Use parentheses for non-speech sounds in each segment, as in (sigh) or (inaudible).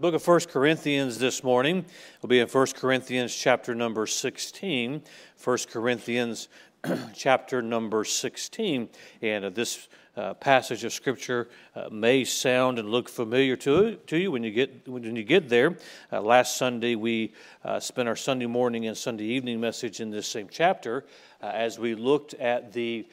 book of 1 Corinthians this morning. We'll be in 1 Corinthians chapter number 16. 1 Corinthians (clears throat) chapter number 16. And uh, this uh, passage of Scripture uh, may sound and look familiar to, to you when you get, when you get there. Uh, last Sunday, we uh, spent our Sunday morning and Sunday evening message in this same chapter uh, as we looked at the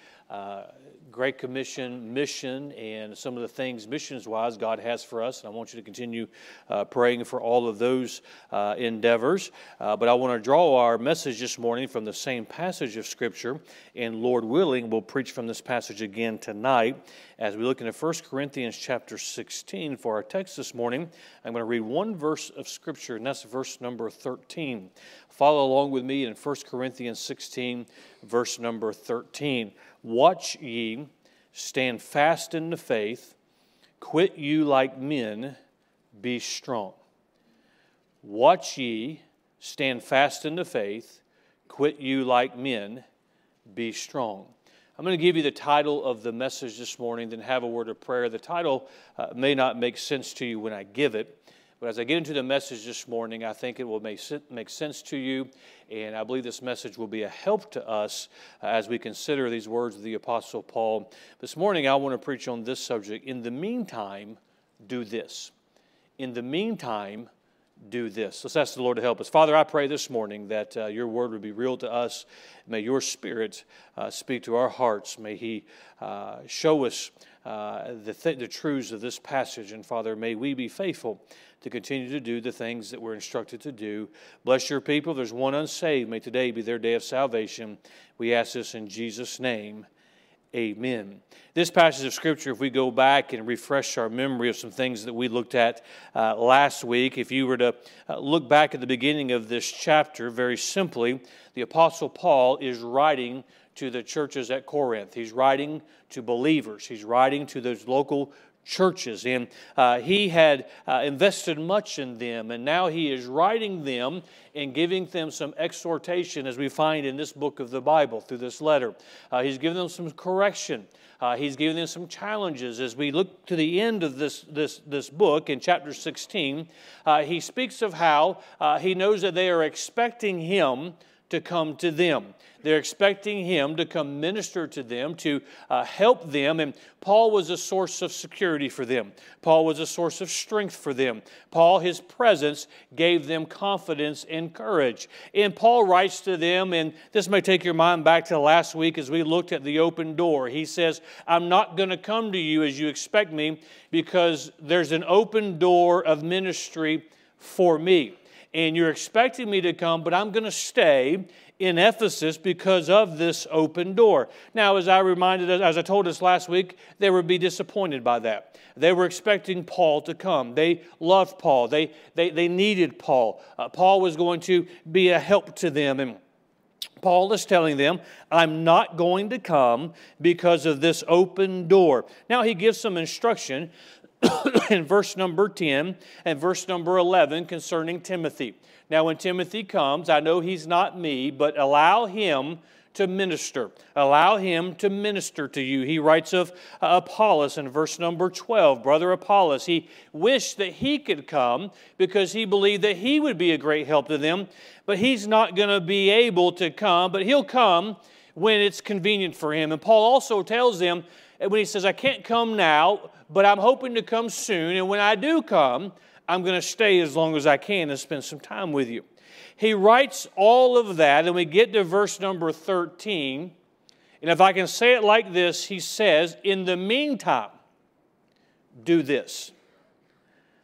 Great Commission mission and some of the things missions wise God has for us. And I want you to continue uh, praying for all of those uh, endeavors. Uh, but I want to draw our message this morning from the same passage of Scripture. And Lord willing, we'll preach from this passage again tonight as we look into 1 Corinthians chapter 16 for our text this morning. I'm going to read one verse of Scripture, and that's verse number 13. Follow along with me in 1 Corinthians 16, verse number 13. Watch ye, stand fast in the faith, quit you like men, be strong. Watch ye, stand fast in the faith, quit you like men, be strong. I'm going to give you the title of the message this morning, then have a word of prayer. The title uh, may not make sense to you when I give it, but as I get into the message this morning, I think it will make, make sense to you, and I believe this message will be a help to us uh, as we consider these words of the Apostle Paul. This morning, I want to preach on this subject. In the meantime, do this. In the meantime, do this. Let's ask the Lord to help us. Father, I pray this morning that uh, your word would be real to us. May your spirit uh, speak to our hearts. May he uh, show us uh, the, th- the truths of this passage. And Father, may we be faithful to continue to do the things that we're instructed to do. Bless your people. There's one unsaved. May today be their day of salvation. We ask this in Jesus' name. Amen. This passage of Scripture, if we go back and refresh our memory of some things that we looked at uh, last week, if you were to uh, look back at the beginning of this chapter, very simply, the Apostle Paul is writing to the churches at Corinth. He's writing to believers, he's writing to those local churches. And uh, he had uh, invested much in them, and now he is writing them and giving them some exhortation, as we find in this book of the Bible through this letter. Uh, he's giving them some correction. Uh, he's giving them some challenges. As we look to the end of this, this, this book in chapter 16, uh, he speaks of how uh, he knows that they are expecting him to come to them. They're expecting him to come minister to them, to uh, help them. And Paul was a source of security for them. Paul was a source of strength for them. Paul, his presence, gave them confidence and courage. And Paul writes to them, and this may take your mind back to last week as we looked at the open door. He says, I'm not going to come to you as you expect me because there's an open door of ministry for me and you're expecting me to come, but I'm going to stay in Ephesus because of this open door. Now, as I reminded us, as I told us last week, they would be disappointed by that. They were expecting Paul to come. They loved Paul. They, they, they needed Paul. Uh, Paul was going to be a help to them. And Paul is telling them, I'm not going to come because of this open door. Now, he gives some instruction (coughs) in verse number 10 and verse number 11 concerning Timothy. Now, when Timothy comes, I know he's not me, but allow him to minister. Allow him to minister to you. He writes of uh, Apollos in verse number 12. Brother Apollos, he wished that he could come because he believed that he would be a great help to them, but he's not going to be able to come, but he'll come when it's convenient for him. And Paul also tells them, when he says, I can't come now, but I'm hoping to come soon. And when I do come, I'm going to stay as long as I can and spend some time with you. He writes all of that, and we get to verse number 13. And if I can say it like this, he says, In the meantime, do this.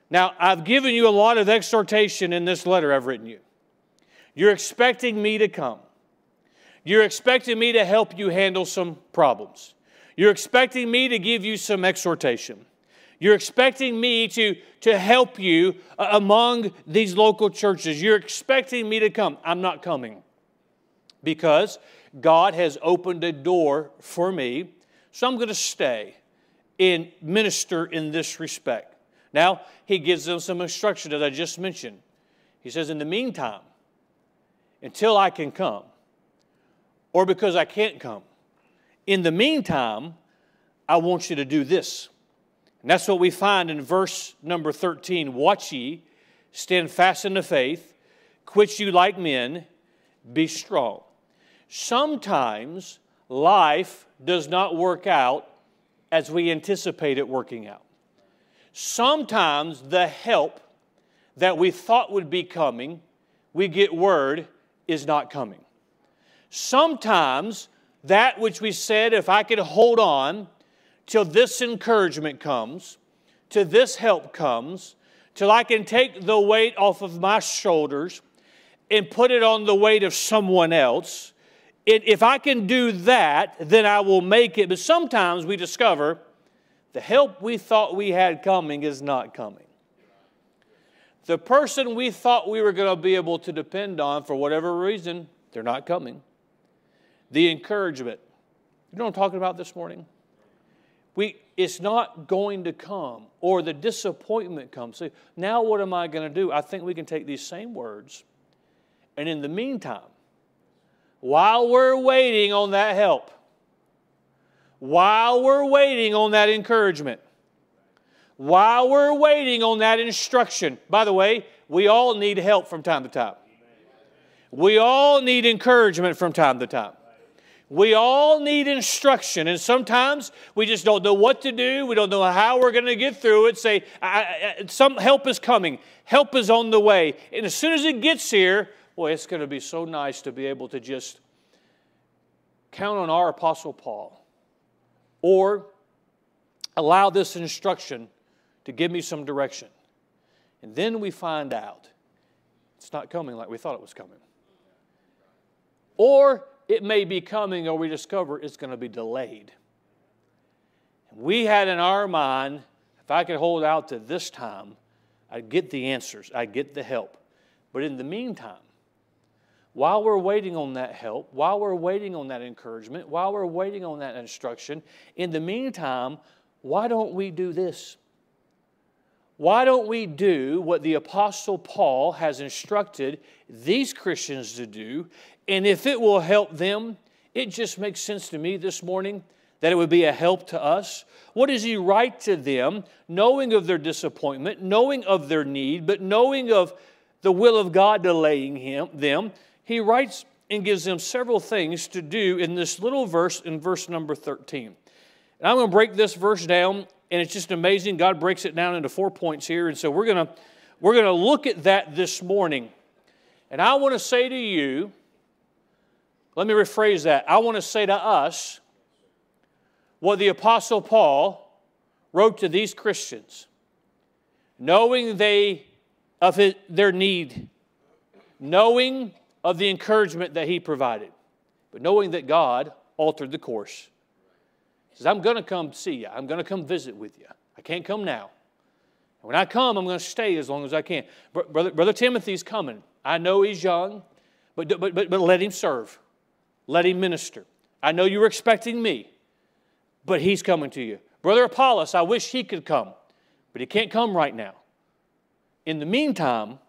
Now, I've given you a lot of exhortation in this letter I've written you. You're expecting me to come. You're expecting me to help you handle some problems. You're expecting me to give you some exhortation. You're expecting me to, to help you uh, among these local churches. You're expecting me to come. I'm not coming because God has opened a door for me. So I'm going to stay and minister in this respect. Now, he gives them some instruction, as I just mentioned. He says, In the meantime, until I can come, or because I can't come, in the meantime, I want you to do this. And that's what we find in verse number 13. Watch ye, stand fast in the faith, quit you like men, be strong. Sometimes life does not work out as we anticipate it working out. Sometimes the help that we thought would be coming, we get word is not coming. Sometimes that which we said, if I could hold on till this encouragement comes, till this help comes, till I can take the weight off of my shoulders and put it on the weight of someone else. It, if I can do that, then I will make it. But sometimes we discover the help we thought we had coming is not coming. The person we thought we were going to be able to depend on for whatever reason, they're not coming. The encouragement. You know what I'm talking about this morning? We, it's not going to come, or the disappointment comes. So now what am I going to do? I think we can take these same words, and in the meantime, while we're waiting on that help, while we're waiting on that encouragement, while we're waiting on that instruction, by the way, we all need help from time to time. We all need encouragement from time to time. We all need instruction, and sometimes we just don't know what to do. We don't know how we're going to get through it. Say, I, I, some help is coming, help is on the way. And as soon as it gets here, boy, it's going to be so nice to be able to just count on our Apostle Paul or allow this instruction to give me some direction. And then we find out it's not coming like we thought it was coming. Or it may be coming, or we discover it's going to be delayed. We had in our mind, if I could hold out to this time, I'd get the answers, I'd get the help. But in the meantime, while we're waiting on that help, while we're waiting on that encouragement, while we're waiting on that instruction, in the meantime, why don't we do this? Why don't we do what the Apostle Paul has instructed these Christians to do? And if it will help them, it just makes sense to me this morning that it would be a help to us. What does he write to them, knowing of their disappointment, knowing of their need, but knowing of the will of God delaying him, them? He writes and gives them several things to do in this little verse in verse number 13. And I'm going to break this verse down and it's just amazing. God breaks it down into four points here, and so we're gonna we're gonna look at that this morning. And I want to say to you, let me rephrase that. I want to say to us what the Apostle Paul wrote to these Christians, knowing they of his, their need, knowing of the encouragement that he provided, but knowing that God altered the course. He says, I'm going to come see you. I'm going to come visit with you. I can't come now. When I come, I'm going to stay as long as I can. Brother, Brother Timothy's coming. I know he's young, but, but, but, but let him serve. Let him minister. I know you were expecting me, but he's coming to you. Brother Apollos, I wish he could come, but he can't come right now. In the meantime,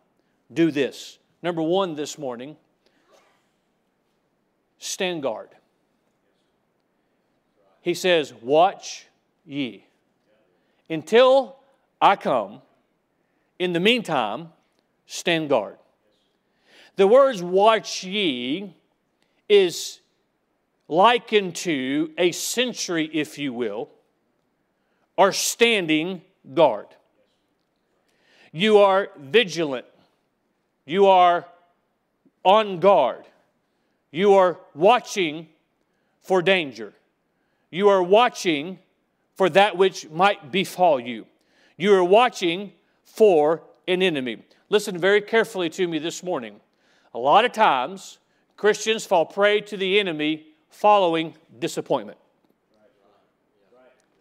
do this. Number one this morning, stand guard he says, Watch ye. Until I come, in the meantime, stand guard. The words watch ye is likened to a sentry, if you will, or standing guard. You are vigilant. You are on guard. You are watching for danger. You are watching for that which might befall you. You are watching for an enemy. Listen very carefully to me this morning. A lot of times, Christians fall prey to the enemy following disappointment.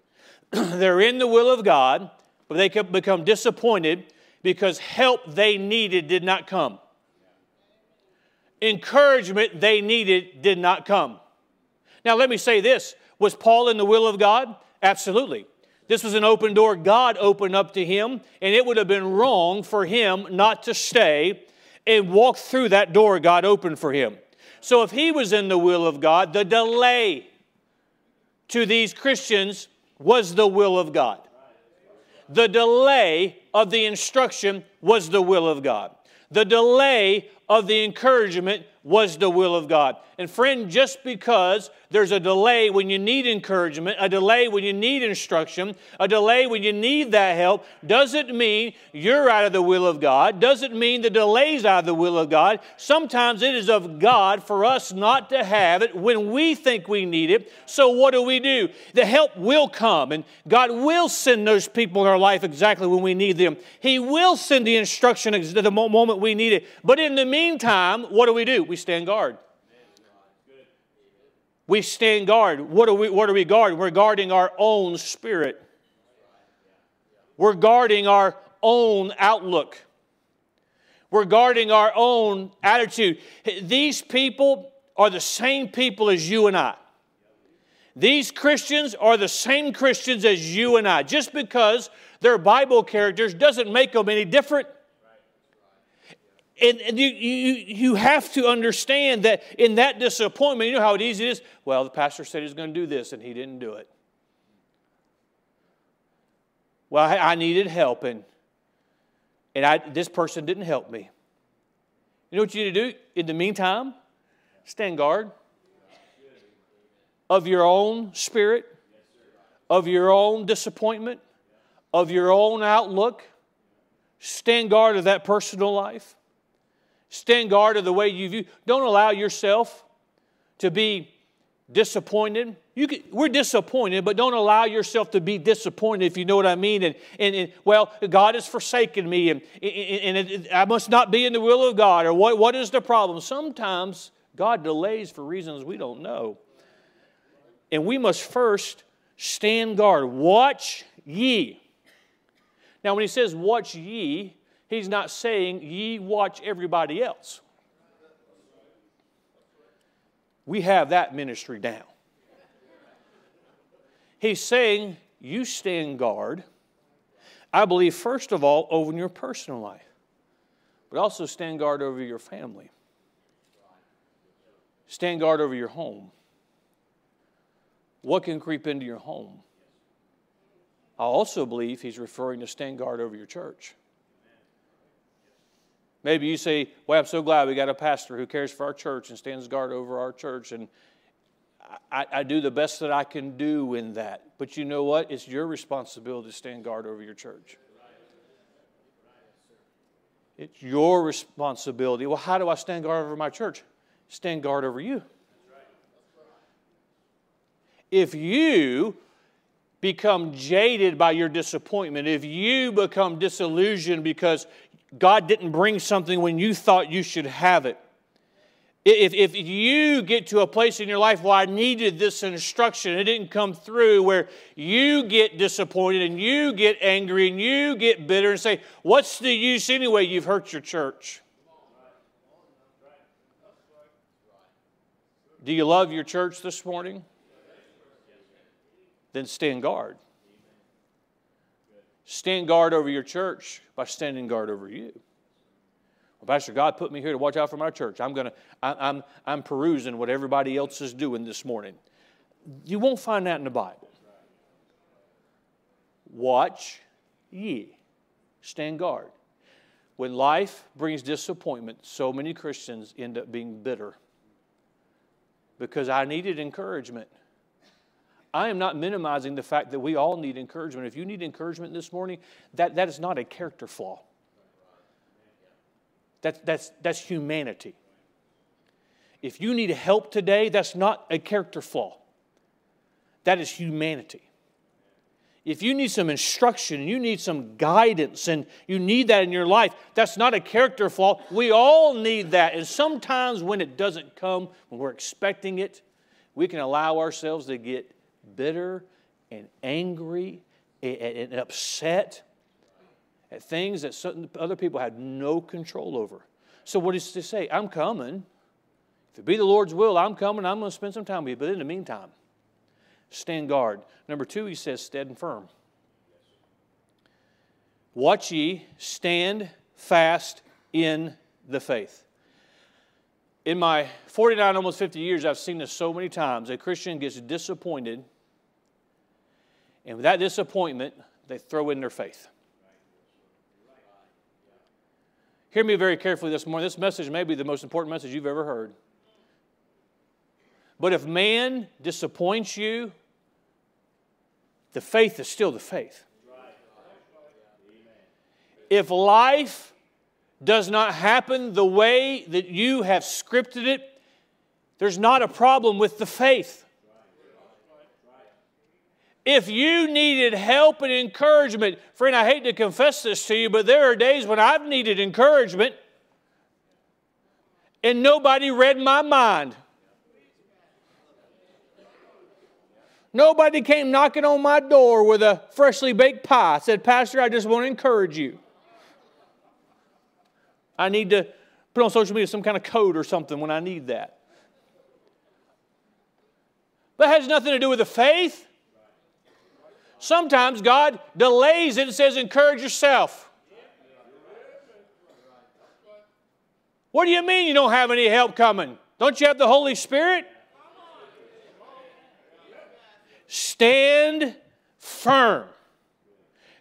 (clears throat) They're in the will of God, but they become disappointed because help they needed did not come. Encouragement they needed did not come. Now, let me say this was Paul in the will of God? Absolutely. This was an open door God opened up to him, and it would have been wrong for him not to stay and walk through that door God opened for him. So, if he was in the will of God, the delay to these Christians was the will of God. The delay of the instruction was the will of God. The delay of the encouragement was the will of God. And friend, just because there's a delay when you need encouragement, a delay when you need instruction, a delay when you need that help, doesn't mean you're out of the will of God, doesn't mean the delay's out of the will of God. Sometimes it is of God for us not to have it when we think we need it. So what do we do? The help will come, and God will send those people in our life exactly when we need them. He will send the instruction at the moment we need it. But in the meantime, what do we do? We stand guard. We stand guard. What are we, what are we guarding? We're guarding our own spirit. We're guarding our own outlook. We're guarding our own attitude. These people are the same people as you and I. These Christians are the same Christians as you and I. Just because they're Bible characters doesn't make them any different. And, you, you, you have to understand that in that disappointment, you know how easy it is? Well, the pastor said he's going to do this, and he didn't do it. Well, I, I needed help, and, and I, this person didn't help me. You know what you need to do in the meantime? Stand guard of your own spirit, of your own disappointment, of your own outlook. Stand guard of that personal life. Stand guard of the way you view. Don't allow yourself to be disappointed. You can, we're disappointed, but don't allow yourself to be disappointed, if you know what I mean. And, and, and well, God has forsaken me, and, and, and it, I must not be in the will of God, or what, what is the problem? Sometimes God delays for reasons we don't know. And we must first stand guard. Watch ye. Now, when he says watch ye, He's not saying, ye watch everybody else. We have that ministry down. He's saying, you stand guard. I believe, first of all, over your personal life, but also stand guard over your family. Stand guard over your home. What can creep into your home? I also believe he's referring to stand guard over your church. Maybe you say, Well, I'm so glad we got a pastor who cares for our church and stands guard over our church. And I, I, do the best that I can do in that. But you know what? It's your responsibility to stand guard over your church. It's your responsibility. Well, how do I stand guard over my church? Stand guard over you. If you become jaded by your disappointment, if you become disillusioned because God didn't bring something when you thought you should have it. If, if you get to a place in your life where I needed this instruction, it didn't come through, where you get disappointed and you get angry and you get bitter and say, What's the use anyway? You've hurt your church. Do you love your church this morning? Then stand guard. Stand guard over your church by standing guard over you. Well, Pastor, God put me here to watch out for my church. I'm going to, I'm, I'm perusing what everybody else is doing this morning. You won't find that in the Bible. Watch ye. Stand guard. When life brings disappointment, so many Christians end up being bitter because I needed encouragement. I am not minimizing the fact that we all need encouragement. If you need encouragement this morning, that, that is not a character flaw. That, that's, that's humanity. If you need help today, that's not a character flaw. That is humanity. If you need some instruction, you need some guidance, and you need that in your life, that's not a character flaw. We all need that. And sometimes when it doesn't come, when we're expecting it, we can allow ourselves to get bitter and angry and upset at things that certain other people had no control over. So, what is to say? I'm coming. If it be the Lord's will, I'm coming. I'm going to spend some time with you. But in the meantime, stand guard. Number two, he says, stand firm. Watch ye, stand fast in the faith. In my 49, almost 50 years, I've seen this so many times. A Christian gets disappointed and with that disappointment, they throw in their faith. Hear me very carefully this morning. This message may be the most important message you've ever heard. But if man disappoints you, the faith is still the faith. If life does not happen the way that you have scripted it, there's not a problem with the faith. If you needed help and encouragement, friend, I hate to confess this to you, but there are days when I've needed encouragement and nobody read my mind. Nobody came knocking on my door with a freshly baked pie. I said, Pastor, I just want to encourage you. I need to put on social media some kind of code or something when I need that. But it has nothing to do with the faith. Sometimes God delays it and says, encourage yourself. What do you mean you don't have any help coming? Don't you have the Holy Spirit? Stand firm.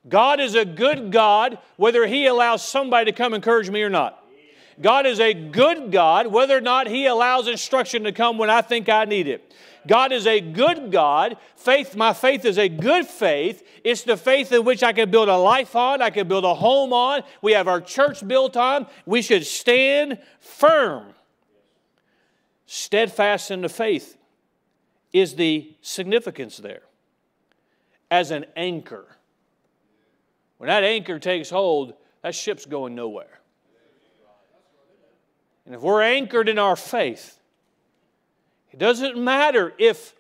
God is a good God, whether He allows somebody to come encourage me or not. God is a good God, whether or not He allows instruction to come when I think I need it. God is a good God. Faith, my faith is a good faith. It's the faith in which I can build a life on, I can build a home on. We have our church built on. We should stand firm. Steadfast in the faith is the significance there as an anchor. When that anchor takes hold, that ship's going nowhere. And if we're anchored in our faith, it doesn't matter if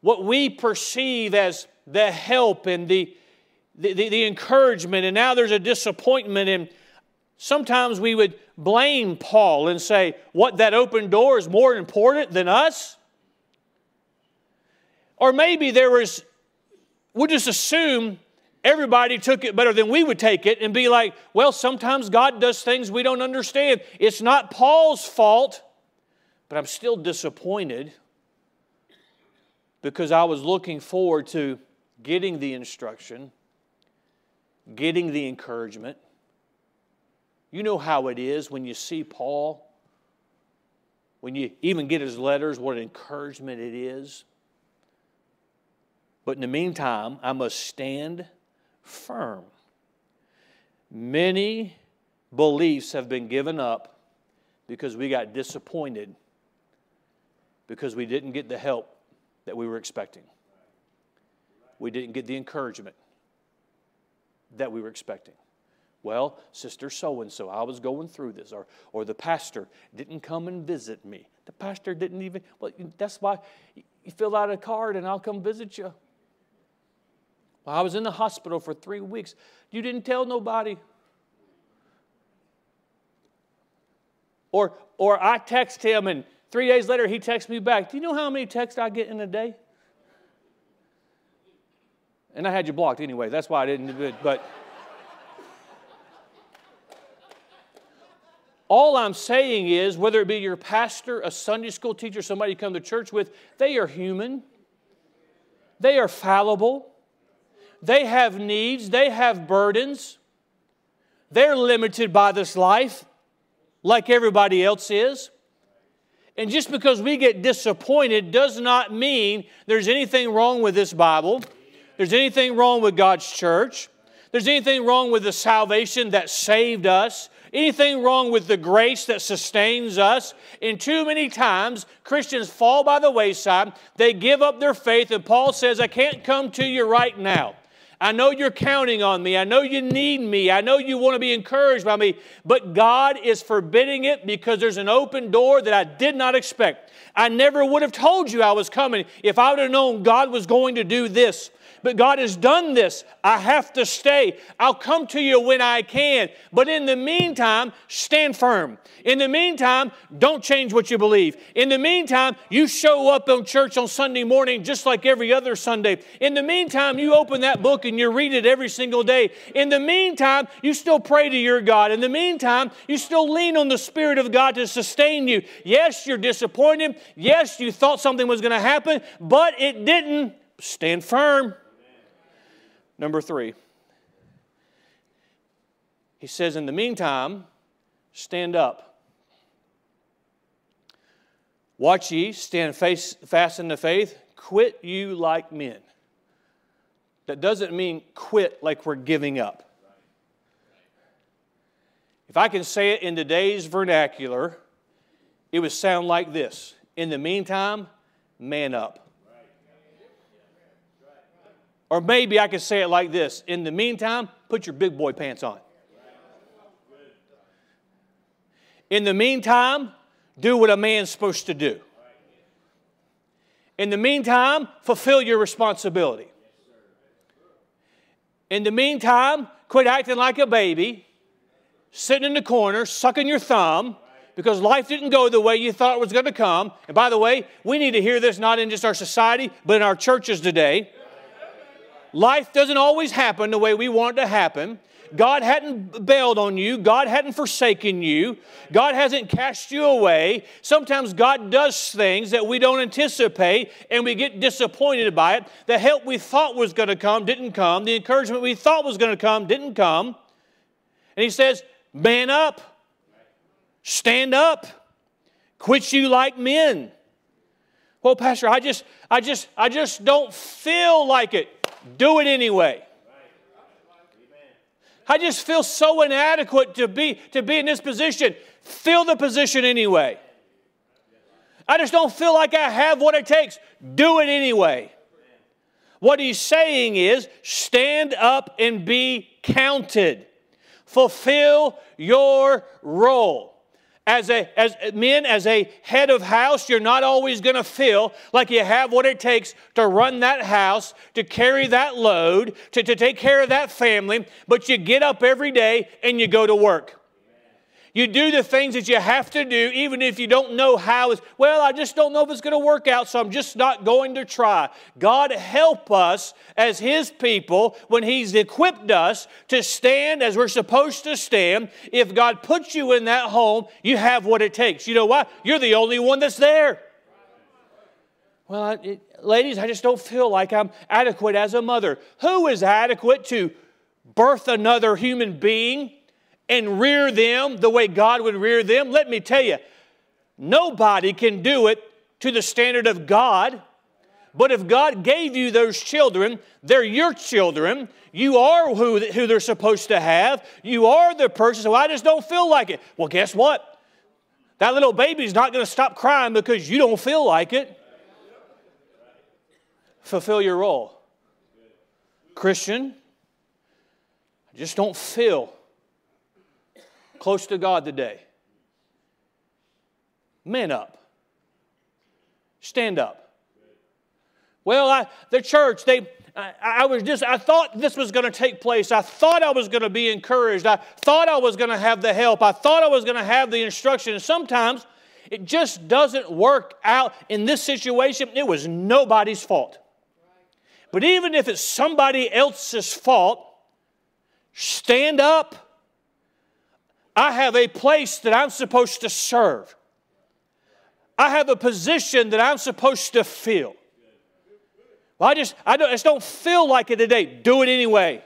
what we perceive as the help and the, the, the, the encouragement, and now there's a disappointment, and sometimes we would blame Paul and say, What, that open door is more important than us? Or maybe there was, we'll just assume everybody took it better than we would take it and be like, well, sometimes God does things we don't understand. It's not Paul's fault. But I'm still disappointed because I was looking forward to getting the instruction, getting the encouragement. You know how it is when you see Paul, when you even get his letters, what encouragement it is. But in the meantime, I must stand firm. Many beliefs have been given up because we got disappointed because we didn't get the help that we were expecting. We didn't get the encouragement that we were expecting. Well, sister so and so, I was going through this, or, or the pastor didn't come and visit me. The pastor didn't even, well, that's why you fill out a card and I'll come visit you. Well, I was in the hospital for three weeks. You didn't tell nobody. Or, or I text him and Three days later, he texts me back. Do you know how many texts I get in a day? And I had you blocked anyway. That's why I didn't do it. But all I'm saying is, whether it be your pastor, a Sunday school teacher, somebody you come to church with, they are human. They are fallible. They have needs. They have burdens. They're limited by this life like everybody else is. And just because we get disappointed does not mean there's anything wrong with this Bible, there's anything wrong with God's church, there's anything wrong with the salvation that saved us, anything wrong with the grace that sustains us. And too many times, Christians fall by the wayside, they give up their faith, and Paul says, I can't come to you right now. I know you're counting on me. I know you need me. I know you want to be encouraged by me. But God is forbidding it because there's an open door that I did not expect. I never would have told you I was coming if I would have known God was going to do this but God has done this. I have to stay. I'll come to you when I can. But in the meantime, stand firm. In the meantime, don't change what you believe. In the meantime, you show up in church on Sunday morning just like every other Sunday. In the meantime, you open that book and you read it every single day. In the meantime, you still pray to your God. In the meantime, you still lean on the Spirit of God to sustain you. Yes, you're disappointed. Yes, you thought something was going to happen, but it didn't. Stand firm. Number three, he says, In the meantime, stand up. Watch ye, stand face, fast in the faith, quit you like men. That doesn't mean quit like we're giving up. If I can say it in today's vernacular, it would sound like this In the meantime, man up. Or maybe I could say it like this In the meantime, put your big boy pants on. In the meantime, do what a man's supposed to do. In the meantime, fulfill your responsibility. In the meantime, quit acting like a baby sitting in the corner, sucking your thumb because life didn't go the way you thought it was going to come. And by the way, we need to hear this not in just our society, but in our churches today. Life doesn't always happen the way we want it to happen. God hadn't bailed on you. God hadn't forsaken you. God hasn't cast you away. Sometimes God does things that we don't anticipate and we get disappointed by it. The help we thought was going to come didn't come. The encouragement we thought was going to come didn't come. And He says, Man up. Stand up. Quit you like men. Well, Pastor, I just, I just, I just don't feel like it. Do it anyway. I just feel so inadequate to be, to be in this position. Fill the position anyway. I just don't feel like I have what it takes. Do it anyway. What he's saying is stand up and be counted. Fulfill your role. As, a, as men, as a head of house, you're not always going to feel like you have what it takes to run that house, to carry that load, to, to take care of that family, but you get up every day and you go to work. You do the things that you have to do, even if you don't know how. It's, well, I just don't know if it's going to work out, so I'm just not going to try. God help us as His people when He's equipped us to stand as we're supposed to stand. If God puts you in that home, you have what it takes. You know why? You're the only one that's there. Well, it, ladies, I just don't feel like I'm adequate as a mother. Who is adequate to birth another human being? And rear them the way God would rear them, let me tell you, nobody can do it to the standard of God. But if God gave you those children, they're your children. You are who, who they're supposed to have. You are the person. So I just don't feel like it. Well, guess what? That little baby's not going to stop crying because you don't feel like it. Fulfill your role. Christian, I just don't feel close to God today? Men up. Stand up. Well, I, the church, they, I, I, was just, I thought this was going to take place. I thought I was going to be encouraged. I thought I was going to have the help. I thought I was going to have the instruction. And sometimes it just doesn't work out in this situation. It was nobody's fault. But even if it's somebody else's fault, stand up I have a place that I'm supposed to serve. I have a position that I'm supposed to fill. Well, I just I, don't, I just don't feel like it today. Do it anyway.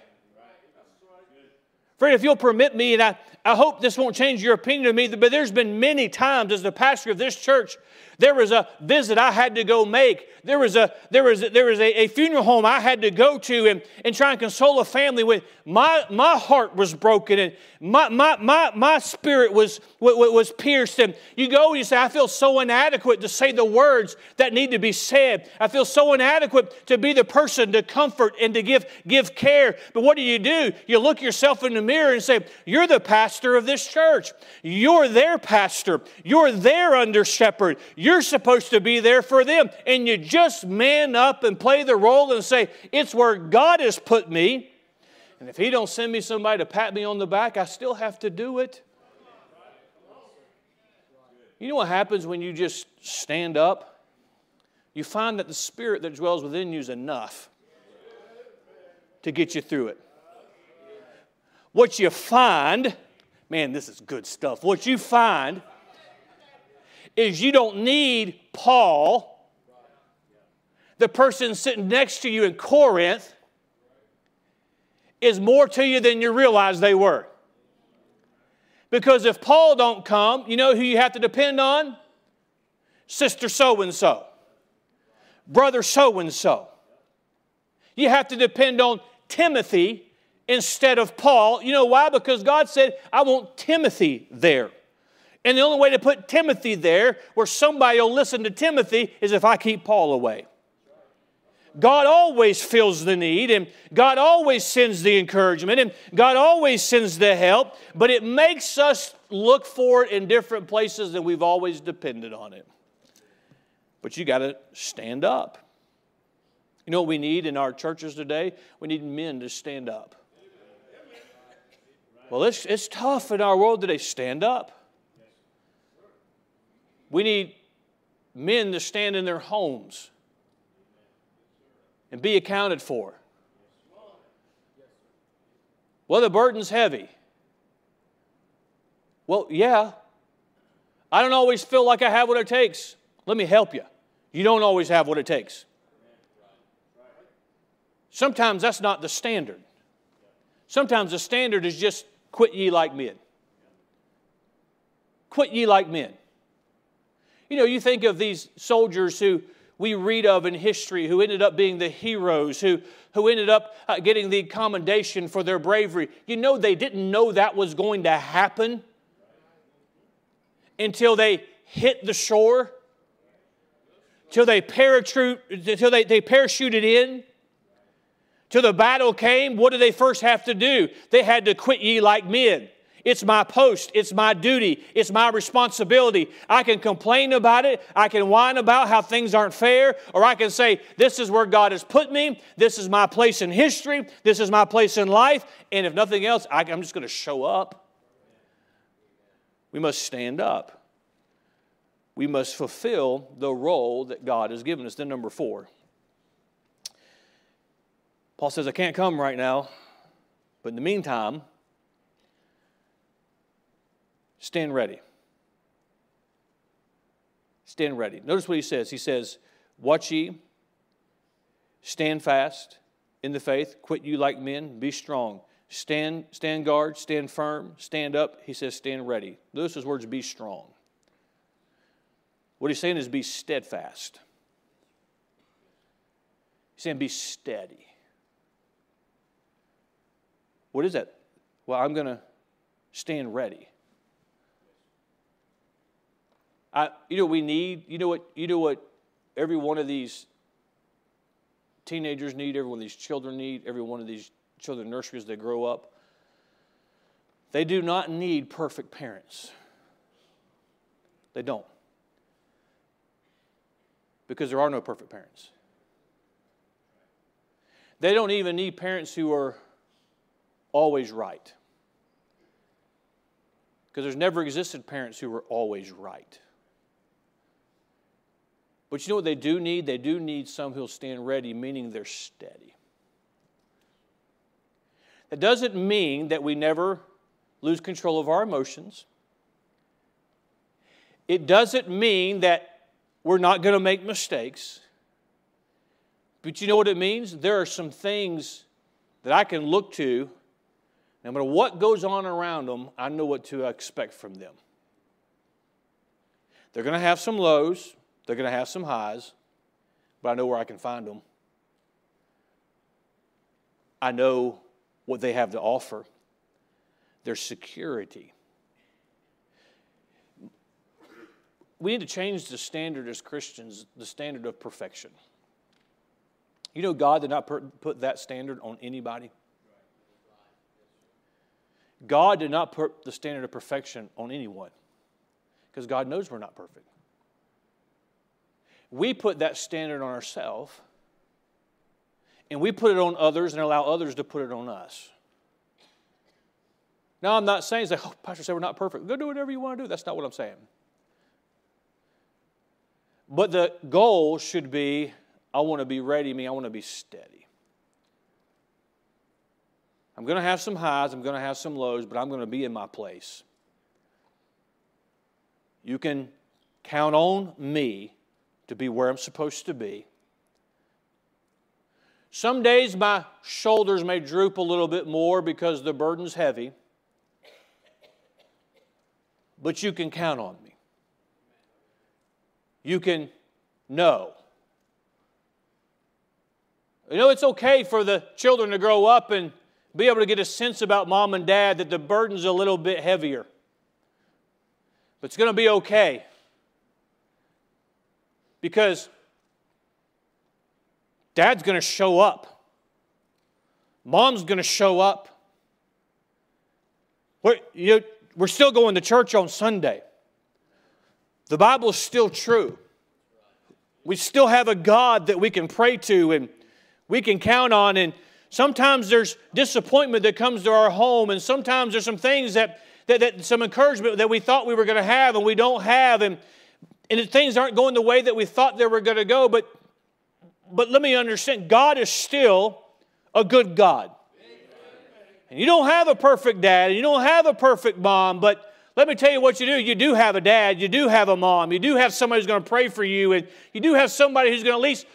Friend, if you'll permit me, and I, I hope this won't change your opinion of me, but there's been many times as the pastor of this church there was a visit I had to go make. There was a, there was a, there was a, a funeral home I had to go to and, and try and console a family with. My, my heart was broken and my, my, my, my spirit was, was pierced. And you go and you say, I feel so inadequate to say the words that need to be said. I feel so inadequate to be the person to comfort and to give, give care. But what do you do? You look yourself in the mirror and say, You're the pastor of this church. You're their pastor. You're their under shepherd. You're supposed to be there for them. And you just man up and play the role and say, It's where God has put me. And if He don't send me somebody to pat me on the back, I still have to do it. You know what happens when you just stand up? You find that the spirit that dwells within you is enough to get you through it. What you find, man, this is good stuff. What you find is you don't need Paul, the person sitting next to you in Corinth, is more to you than you realize they were. Because if Paul don't come, you know who you have to depend on? Sister so and so. Brother so and so. You have to depend on Timothy instead of Paul. You know why? Because God said, I want Timothy there. And the only way to put Timothy there where somebody will listen to Timothy is if I keep Paul away. God always fills the need, and God always sends the encouragement, and God always sends the help, but it makes us look for it in different places than we've always depended on it. But you got to stand up. You know what we need in our churches today? We need men to stand up. Well, it's, it's tough in our world today. Stand up. We need men to stand in their homes and be accounted for. Well, the burden's heavy. Well, yeah. I don't always feel like I have what it takes. Let me help you. You don't always have what it takes. Sometimes that's not the standard. Sometimes the standard is just quit ye like men. Quit ye like men. You know, you think of these soldiers who we read of in history who ended up being the heroes, who, who ended up uh, getting the commendation for their bravery. You know, they didn't know that was going to happen until they hit the shore, till they, parachute, until they, they parachuted in. Till the battle came, what did they first have to do? They had to quit ye like men. It's my post. It's my duty. It's my responsibility. I can complain about it. I can whine about how things aren't fair. Or I can say, This is where God has put me. This is my place in history. This is my place in life. And if nothing else, I'm just going to show up. We must stand up. We must fulfill the role that God has given us. Then, number four. Paul says, I can't come right now, but in the meantime, Stand ready. Stand ready. Notice what he says. He says, Watch ye, stand fast in the faith, quit you like men, be strong. Stand, stand guard, stand firm, stand up. He says, stand ready. Notice his words, be strong. What he's saying is be steadfast. He's saying be steady. What is that? Well, I'm going to stand ready. I, you know, we need, you know what, you know what every one of these teenagers need, every one of these children need, every one of these children nurseries they grow up. They do not need perfect parents. They don't. Because there are no perfect parents. They don't even need parents who are always right. Because there's never existed parents who were always right. But you know what they do need? They do need some who'll stand ready, meaning they're steady. That doesn't mean that we never lose control of our emotions. It doesn't mean that we're not going to make mistakes. But you know what it means? There are some things that I can look to, no matter what goes on around them, I know what to expect from them. They're going to have some lows, they're going to have some highs, but I know where I can find them. I know what they have to offer, their security. We need to change the standard as Christians, the standard of perfection. You know, God did not put that standard on anybody. God did not put the standard of perfection on anyone because God knows we're not perfect. We put that standard on ourselves and we put it on others and allow others to put it on us. Now, I'm not saying, like, oh, Pastor said we're not perfect. Go do whatever you want to do. That's not what I'm saying. But the goal should be I want to be ready, me, I want to be steady. I'm going to have some highs, I'm going to have some lows, but I'm going to be in my place. You can count on me to be where I'm supposed to be. Some days my shoulders may droop a little bit more because the burden's heavy, but you can count on me. You can know. You know, it's okay for the children to grow up and be able to get a sense about mom and dad that the burden's a little bit heavier. But it's going to be okay. Because dad's going to show up, mom's going to show up. We're, you know, we're still going to church on Sunday. The Bible's still true. We still have a God that we can pray to and we can count on. And sometimes there's disappointment that comes to our home, and sometimes there's some things that, that, that some encouragement that we thought we were going to have and we don't have. And, and things aren't going the way that we thought they were going to go. But, but let me understand God is still a good God. And you don't have a perfect dad, and you don't have a perfect mom, but let me tell you what you do. You do have a dad, you do have a mom, you do have somebody who's going to pray for you, and you do have somebody who's going to at least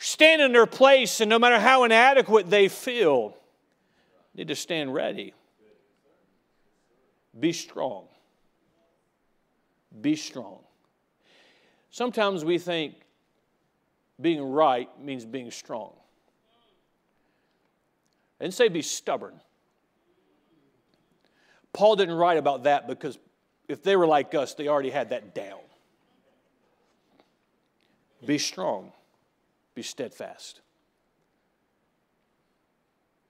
stand in their place, and no matter how inadequate they feel, need to stand ready. Be strong. Be strong. Sometimes we think being right means being strong. And say be stubborn. Paul didn't write about that because if they were like us, they already had that down. Be strong, be steadfast.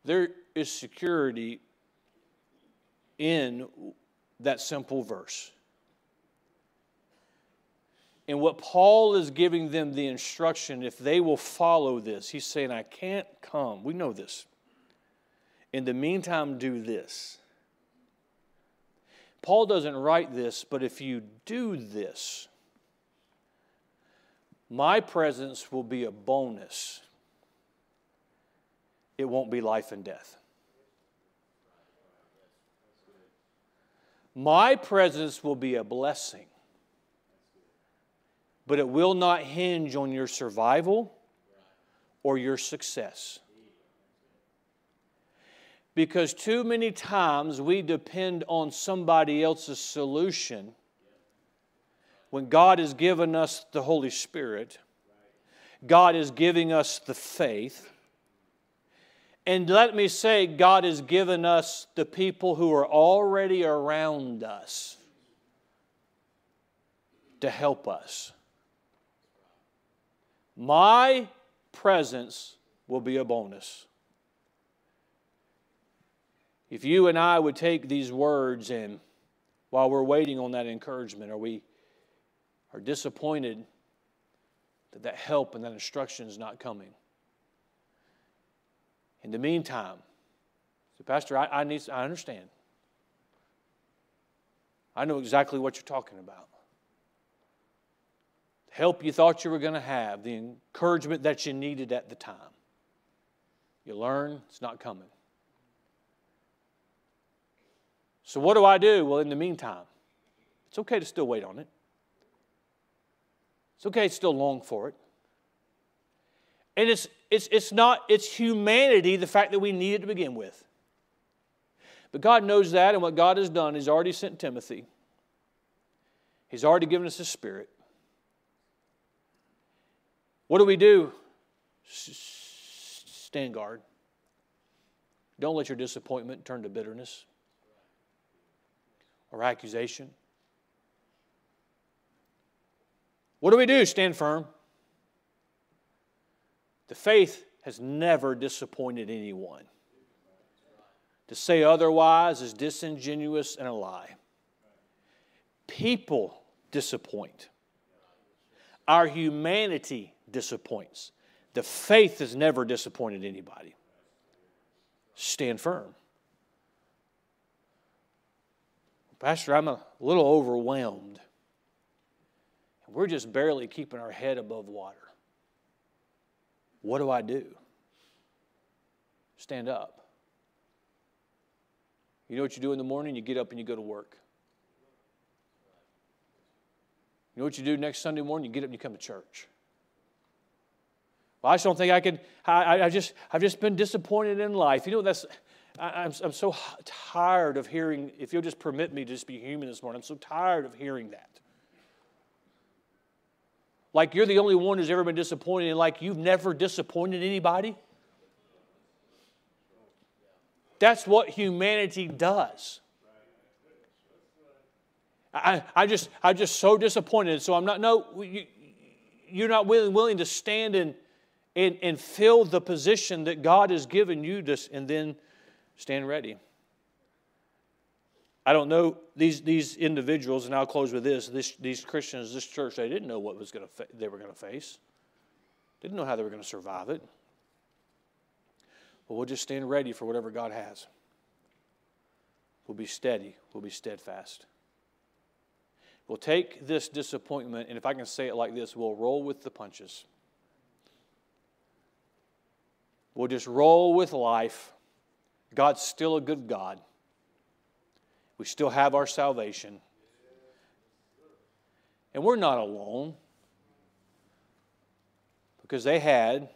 There is security in that simple verse. And what Paul is giving them the instruction, if they will follow this, he's saying, I can't come. We know this. In the meantime, do this. Paul doesn't write this, but if you do this, my presence will be a bonus. It won't be life and death. My presence will be a blessing, but it will not hinge on your survival or your success. Because too many times we depend on somebody else's solution when God has given us the Holy Spirit, God is giving us the faith. And let me say, God has given us the people who are already around us to help us. My presence will be a bonus. If you and I would take these words and while we're waiting on that encouragement, are we are disappointed that that help and that instruction is not coming? In the meantime, so Pastor, I, I need I understand. I know exactly what you're talking about. The help you thought you were going to have, the encouragement that you needed at the time. You learn it's not coming. So, what do I do? Well, in the meantime, it's okay to still wait on it. It's okay to still long for it. And it's, it's, it's not, it's humanity, the fact that we need it to begin with. But God knows that, and what God has done, He's already sent Timothy. He's already given us His Spirit. What do we do? Stand guard. Don't let your disappointment turn to bitterness or accusation. What do we do? Stand firm. The faith has never disappointed anyone. To say otherwise is disingenuous and a lie. People disappoint. Our humanity disappoints. The faith has never disappointed anybody. Stand firm. Pastor, I'm a little overwhelmed. We're just barely keeping our head above water. What do I do? Stand up. You know what you do in the morning? You get up and you go to work. You know what you do next Sunday morning? You get up and you come to church. Well, I just don't think I can. I, I just, I've just been disappointed in life. You know, that's, I, I'm, I'm so tired of hearing, if you'll just permit me to just be human this morning, I'm so tired of hearing that. Like you're the only one who's ever been disappointed, and like you've never disappointed anybody. That's what humanity does. I, I just, I'm just so disappointed. So I'm not, no, you, you're not willing, willing to stand and, and, and fill the position that God has given you to, and then stand ready. I don't know these, these individuals, and I'll close with this, this these Christians, this church, they didn't know what was going to fa- they were going to face. Didn't know how they were going to survive it. But we'll just stand ready for whatever God has. We'll be steady. We'll be steadfast. We'll take this disappointment, and if I can say it like this, we'll roll with the punches. We'll just roll with life. God's still a good God. We still have our salvation. And we're not alone because they had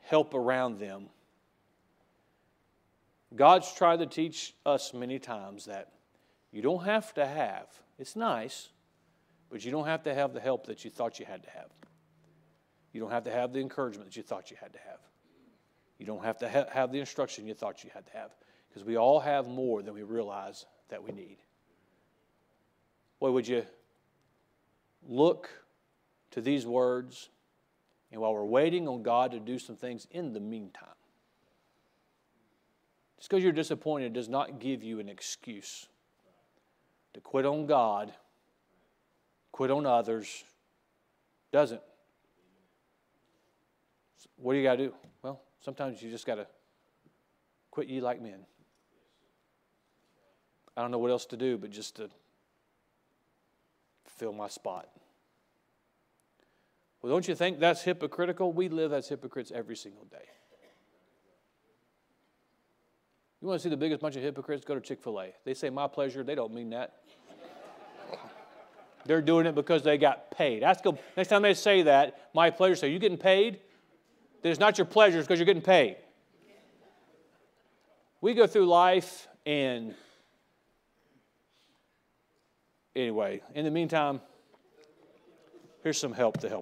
help around them. God's tried to teach us many times that you don't have to have, it's nice, but you don't have to have the help that you thought you had to have. You don't have to have the encouragement that you thought you had to have. You don't have to ha- have the instruction you thought you had to have because we all have more than we realize that we need. Boy, would you look to these words, and while we're waiting on God to do some things in the meantime, just because you're disappointed does not give you an excuse to quit on God, quit on others. Doesn't. What do you got to do? Well, sometimes you just got to quit ye like men. I don't know what else to do but just to fill my spot. Well, don't you think that's hypocritical? We live as hypocrites every single day. You want to see the biggest bunch of hypocrites? Go to Chick fil A. They say, my pleasure. They don't mean that. They're doing it because they got paid. Ask them, next time they say that, my pleasure, say, you getting paid? Then it's not your pleasure, it's because you're getting paid. We go through life and anyway, in the meantime, here's some help to help.